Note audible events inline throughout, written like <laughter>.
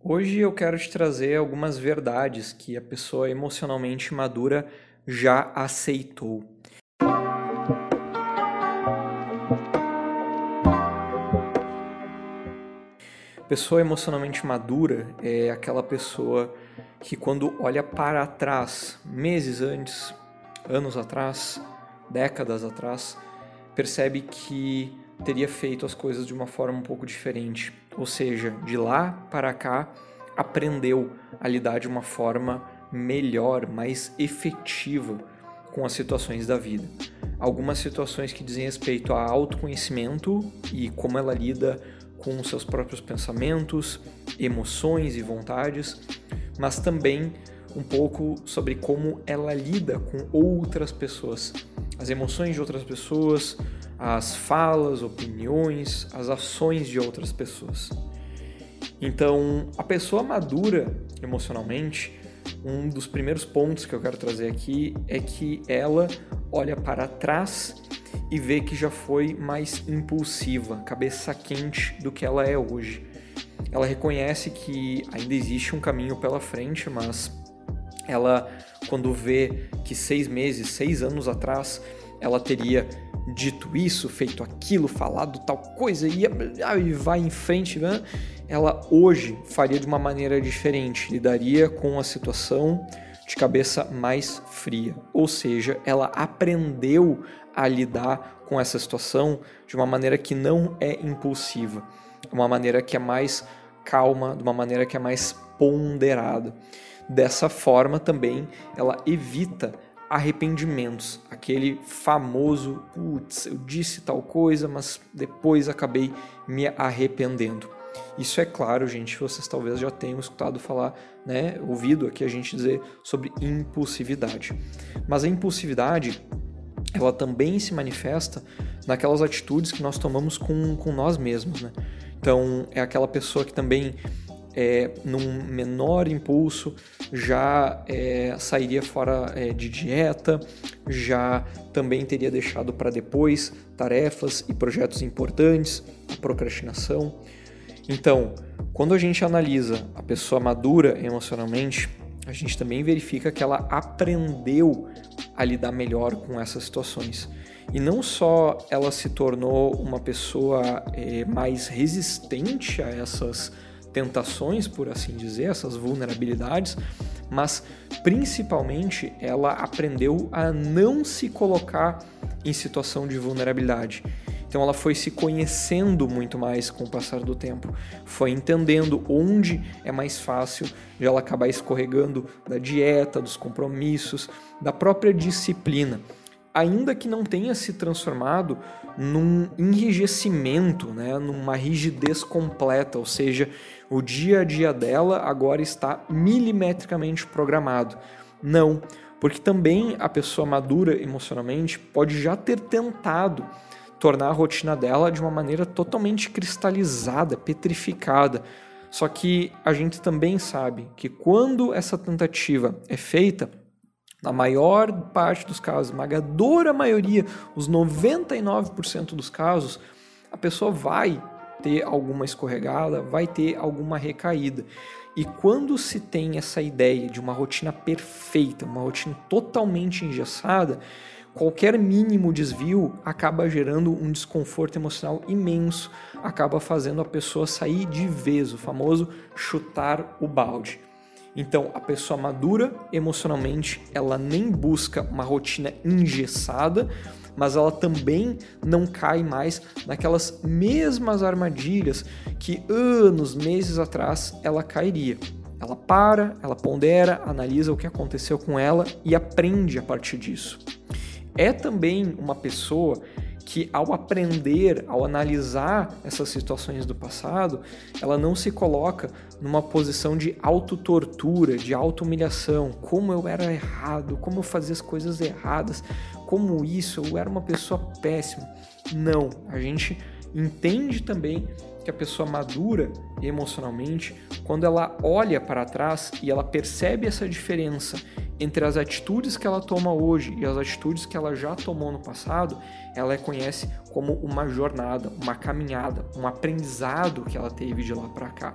Hoje eu quero te trazer algumas verdades que a pessoa emocionalmente madura já aceitou. Pessoa emocionalmente madura é aquela pessoa que, quando olha para trás, meses antes, anos atrás, décadas atrás, percebe que teria feito as coisas de uma forma um pouco diferente. Ou seja, de lá para cá, aprendeu a lidar de uma forma melhor, mais efetiva com as situações da vida. Algumas situações que dizem respeito a autoconhecimento e como ela lida com seus próprios pensamentos, emoções e vontades, mas também um pouco sobre como ela lida com outras pessoas, as emoções de outras pessoas, as falas, opiniões, as ações de outras pessoas. Então, a pessoa madura emocionalmente, um dos primeiros pontos que eu quero trazer aqui é que ela olha para trás e vê que já foi mais impulsiva, cabeça quente do que ela é hoje. Ela reconhece que ainda existe um caminho pela frente, mas ela, quando vê que seis meses, seis anos atrás, ela teria dito isso, feito aquilo, falado tal coisa e, e vai em frente, né? ela hoje faria de uma maneira diferente, lidaria com a situação de cabeça mais fria. Ou seja, ela aprendeu a lidar com essa situação de uma maneira que não é impulsiva, de uma maneira que é mais calma, de uma maneira que é mais ponderada. Dessa forma também ela evita arrependimentos, aquele famoso, putz, eu disse tal coisa, mas depois acabei me arrependendo. Isso é claro, gente, vocês talvez já tenham escutado falar, né, ouvido aqui a gente dizer sobre impulsividade. Mas a impulsividade, ela também se manifesta naquelas atitudes que nós tomamos com, com nós mesmos, né? Então, é aquela pessoa que também é, num menor impulso, já é, sairia fora é, de dieta, já também teria deixado para depois tarefas e projetos importantes, procrastinação. Então, quando a gente analisa a pessoa madura emocionalmente, a gente também verifica que ela aprendeu a lidar melhor com essas situações. E não só ela se tornou uma pessoa é, mais resistente a essas tentações, por assim dizer, essas vulnerabilidades, mas principalmente ela aprendeu a não se colocar em situação de vulnerabilidade. Então ela foi se conhecendo muito mais com o passar do tempo, foi entendendo onde é mais fácil de ela acabar escorregando da dieta, dos compromissos, da própria disciplina ainda que não tenha se transformado num enrijecimento, né, numa rigidez completa, ou seja, o dia a dia dela agora está milimetricamente programado. Não, porque também a pessoa madura emocionalmente pode já ter tentado tornar a rotina dela de uma maneira totalmente cristalizada, petrificada. Só que a gente também sabe que quando essa tentativa é feita, na maior parte dos casos, esmagadora maioria, os 99% dos casos, a pessoa vai ter alguma escorregada, vai ter alguma recaída. E quando se tem essa ideia de uma rotina perfeita, uma rotina totalmente engessada, qualquer mínimo desvio acaba gerando um desconforto emocional imenso, acaba fazendo a pessoa sair de vez, o famoso chutar o balde. Então, a pessoa madura emocionalmente, ela nem busca uma rotina engessada, mas ela também não cai mais naquelas mesmas armadilhas que anos, meses atrás ela cairia. Ela para, ela pondera, analisa o que aconteceu com ela e aprende a partir disso. É também uma pessoa que ao aprender, ao analisar essas situações do passado, ela não se coloca numa posição de autotortura, de auto-humilhação, como eu era errado, como eu fazia as coisas erradas, como isso, eu era uma pessoa péssima. Não, a gente entende também que a pessoa madura emocionalmente, quando ela olha para trás e ela percebe essa diferença entre as atitudes que ela toma hoje e as atitudes que ela já tomou no passado, ela conhece como uma jornada, uma caminhada, um aprendizado que ela teve de lá para cá.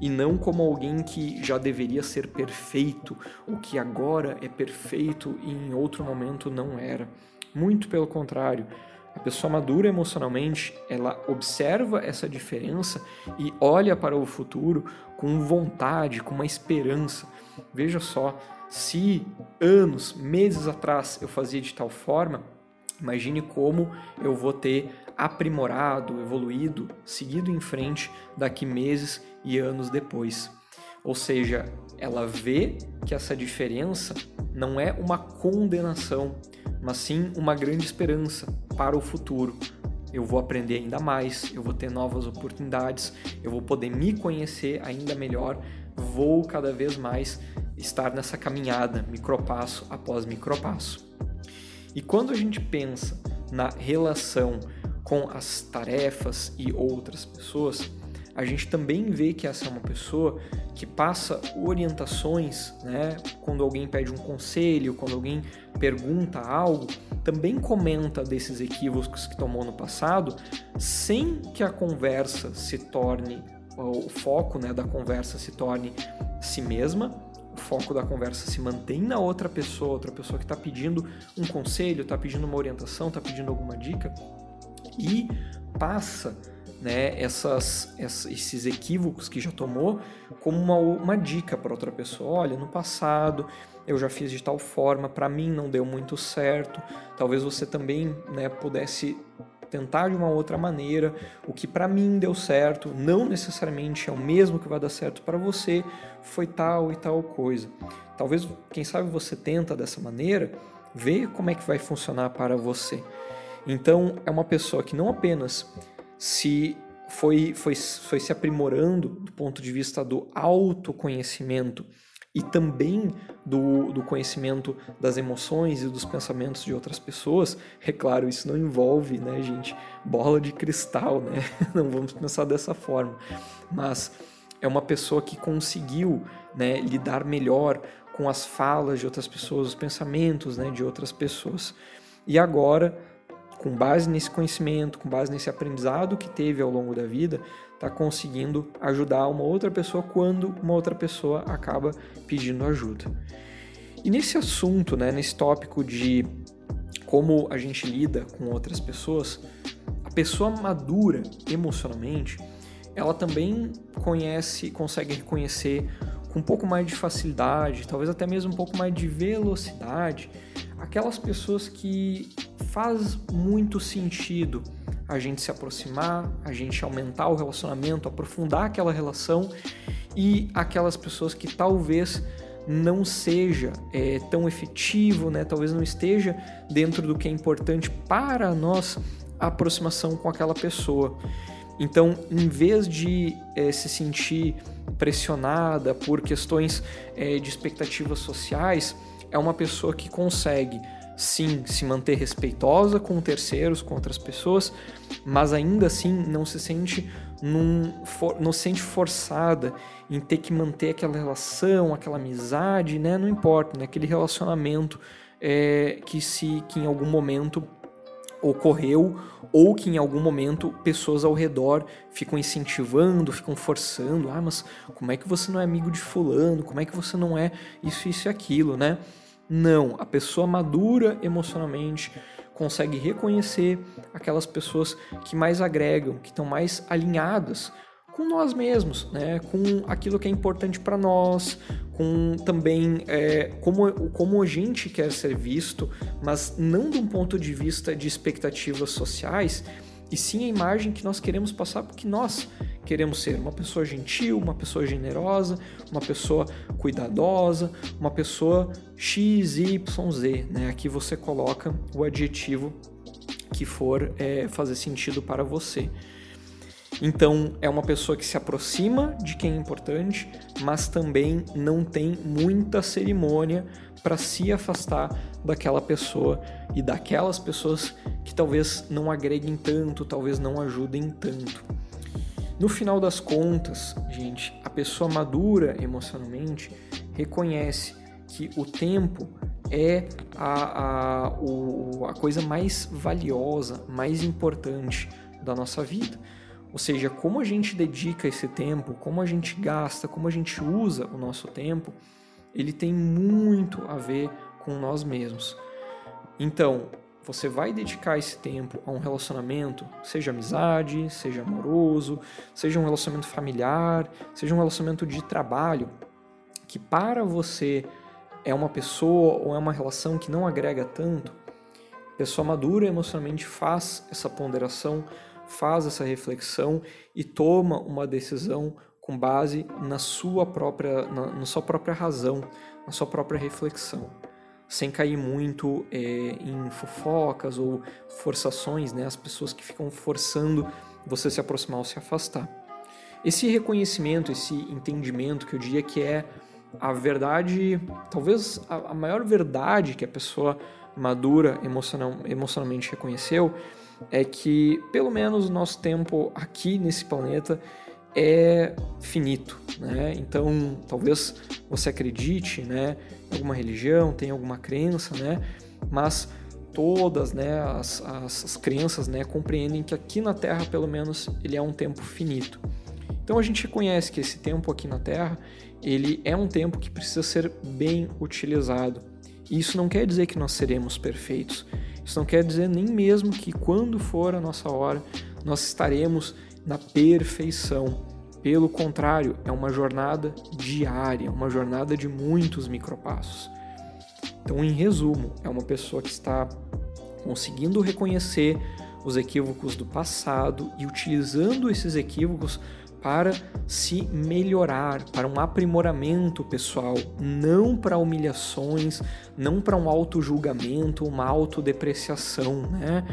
e não como alguém que já deveria ser perfeito, o que agora é perfeito e em outro momento não era. Muito pelo contrário. A pessoa madura emocionalmente, ela observa essa diferença e olha para o futuro com vontade, com uma esperança. Veja só, se anos, meses atrás eu fazia de tal forma, imagine como eu vou ter aprimorado, evoluído, seguido em frente daqui meses e anos depois. Ou seja, ela vê que essa diferença não é uma condenação, mas sim uma grande esperança para o futuro. Eu vou aprender ainda mais, eu vou ter novas oportunidades, eu vou poder me conhecer ainda melhor, vou cada vez mais estar nessa caminhada, micropasso após micropasso. E quando a gente pensa na relação com as tarefas e outras pessoas, a gente também vê que essa é uma pessoa que passa orientações, né? Quando alguém pede um conselho, quando alguém pergunta algo, também comenta desses equívocos que tomou no passado, sem que a conversa se torne o foco, né, da conversa se torne si mesma, o foco da conversa se mantém na outra pessoa, outra pessoa que está pedindo um conselho, está pedindo uma orientação, está pedindo alguma dica, e passa né, essas, esses equívocos que já tomou como uma, uma dica para outra pessoa. Olha, no passado eu já fiz de tal forma, para mim não deu muito certo. Talvez você também né, pudesse tentar de uma outra maneira. O que para mim deu certo, não necessariamente é o mesmo que vai dar certo para você, foi tal e tal coisa. Talvez, quem sabe você tenta dessa maneira, ver como é que vai funcionar para você. Então, é uma pessoa que não apenas se foi, foi, foi se aprimorando do ponto de vista do autoconhecimento e também do, do conhecimento das emoções e dos pensamentos de outras pessoas. É claro, isso não envolve, né, gente, bola de cristal, né? <laughs> Não vamos pensar dessa forma. Mas é uma pessoa que conseguiu né, lidar melhor com as falas de outras pessoas, os pensamentos né, de outras pessoas. E agora com base nesse conhecimento, com base nesse aprendizado que teve ao longo da vida, está conseguindo ajudar uma outra pessoa quando uma outra pessoa acaba pedindo ajuda. E nesse assunto, né, nesse tópico de como a gente lida com outras pessoas, a pessoa madura emocionalmente, ela também conhece, consegue reconhecer com um pouco mais de facilidade, talvez até mesmo um pouco mais de velocidade, aquelas pessoas que faz muito sentido a gente se aproximar, a gente aumentar o relacionamento, aprofundar aquela relação e aquelas pessoas que talvez não seja é, tão efetivo, né? talvez não esteja dentro do que é importante para a nossa aproximação com aquela pessoa. Então, em vez de é, se sentir pressionada por questões é, de expectativas sociais, é uma pessoa que consegue sim se manter respeitosa com terceiros, com outras pessoas, mas ainda assim não se sente num, for, não se sente forçada em ter que manter aquela relação, aquela amizade, né? Não importa, né? Aquele relacionamento é, que se que em algum momento ocorreu ou que em algum momento pessoas ao redor ficam incentivando, ficam forçando, ah, mas como é que você não é amigo de fulano? Como é que você não é isso, isso e aquilo, né? Não, a pessoa madura emocionalmente consegue reconhecer aquelas pessoas que mais agregam, que estão mais alinhadas com nós mesmos, né? com aquilo que é importante para nós, com também é, como, como a gente quer ser visto, mas não de um ponto de vista de expectativas sociais, e sim a imagem que nós queremos passar porque nós queremos ser uma pessoa gentil, uma pessoa generosa, uma pessoa cuidadosa, uma pessoa X, Y, Z. Né? Aqui você coloca o adjetivo que for é, fazer sentido para você. Então, é uma pessoa que se aproxima de quem é importante, mas também não tem muita cerimônia para se afastar daquela pessoa e daquelas pessoas que talvez não agreguem tanto, talvez não ajudem tanto. No final das contas, gente, a pessoa madura emocionalmente reconhece que o tempo é a, a, o, a coisa mais valiosa, mais importante da nossa vida. Ou seja, como a gente dedica esse tempo, como a gente gasta, como a gente usa o nosso tempo, ele tem muito a ver com nós mesmos. Então, você vai dedicar esse tempo a um relacionamento, seja amizade, seja amoroso, seja um relacionamento familiar, seja um relacionamento de trabalho, que para você é uma pessoa ou é uma relação que não agrega tanto, a pessoa madura emocionalmente faz essa ponderação, faz essa reflexão e toma uma decisão com base na sua própria, na, na sua própria razão, na sua própria reflexão sem cair muito é, em fofocas ou forçações, né? As pessoas que ficam forçando você se aproximar ou se afastar. Esse reconhecimento, esse entendimento que eu diria que é a verdade, talvez a, a maior verdade que a pessoa madura emocional, emocionalmente reconheceu, é que pelo menos nosso tempo aqui nesse planeta é finito, né? Então, talvez você acredite, né, em alguma religião, tenha alguma crença, né? Mas todas, né, as, as, as crenças, né, compreendem que aqui na Terra, pelo menos, ele é um tempo finito. Então a gente reconhece que esse tempo aqui na Terra, ele é um tempo que precisa ser bem utilizado. E isso não quer dizer que nós seremos perfeitos. Isso não quer dizer nem mesmo que quando for a nossa hora, nós estaremos na perfeição. Pelo contrário, é uma jornada diária, uma jornada de muitos micropassos. Então, em resumo, é uma pessoa que está conseguindo reconhecer os equívocos do passado e utilizando esses equívocos para se melhorar, para um aprimoramento pessoal, não para humilhações, não para um auto-julgamento, uma autodepreciação, né?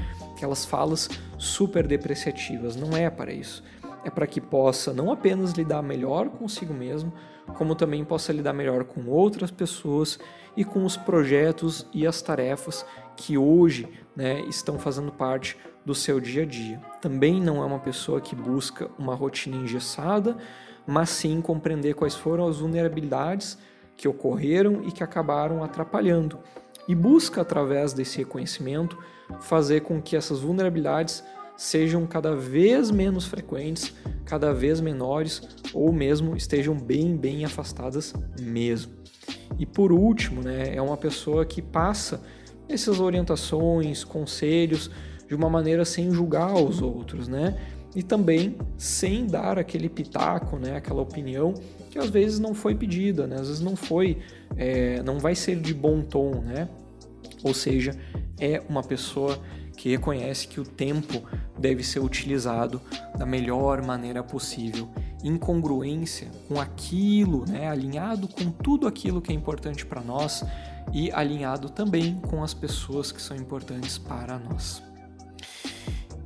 Aquelas falas super depreciativas, não é para isso. É para que possa não apenas lidar melhor consigo mesmo, como também possa lidar melhor com outras pessoas e com os projetos e as tarefas que hoje né, estão fazendo parte do seu dia a dia. Também não é uma pessoa que busca uma rotina engessada, mas sim compreender quais foram as vulnerabilidades que ocorreram e que acabaram atrapalhando. E busca, através desse reconhecimento, fazer com que essas vulnerabilidades sejam cada vez menos frequentes, cada vez menores ou mesmo estejam bem, bem afastadas mesmo. E por último, né, é uma pessoa que passa essas orientações, conselhos de uma maneira sem julgar os outros, né? E também sem dar aquele pitaco, né? Aquela opinião que às vezes não foi pedida, né? Às vezes não foi, é, não vai ser de bom tom, né? Ou seja, é uma pessoa que reconhece que o tempo deve ser utilizado da melhor maneira possível, em congruência com aquilo, né, alinhado com tudo aquilo que é importante para nós e alinhado também com as pessoas que são importantes para nós.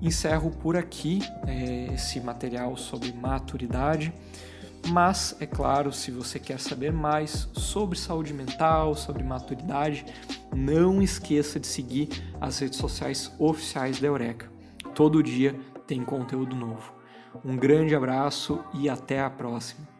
Encerro por aqui é, esse material sobre maturidade. Mas, é claro, se você quer saber mais sobre saúde mental, sobre maturidade, não esqueça de seguir as redes sociais oficiais da Eureka. Todo dia tem conteúdo novo. Um grande abraço e até a próxima.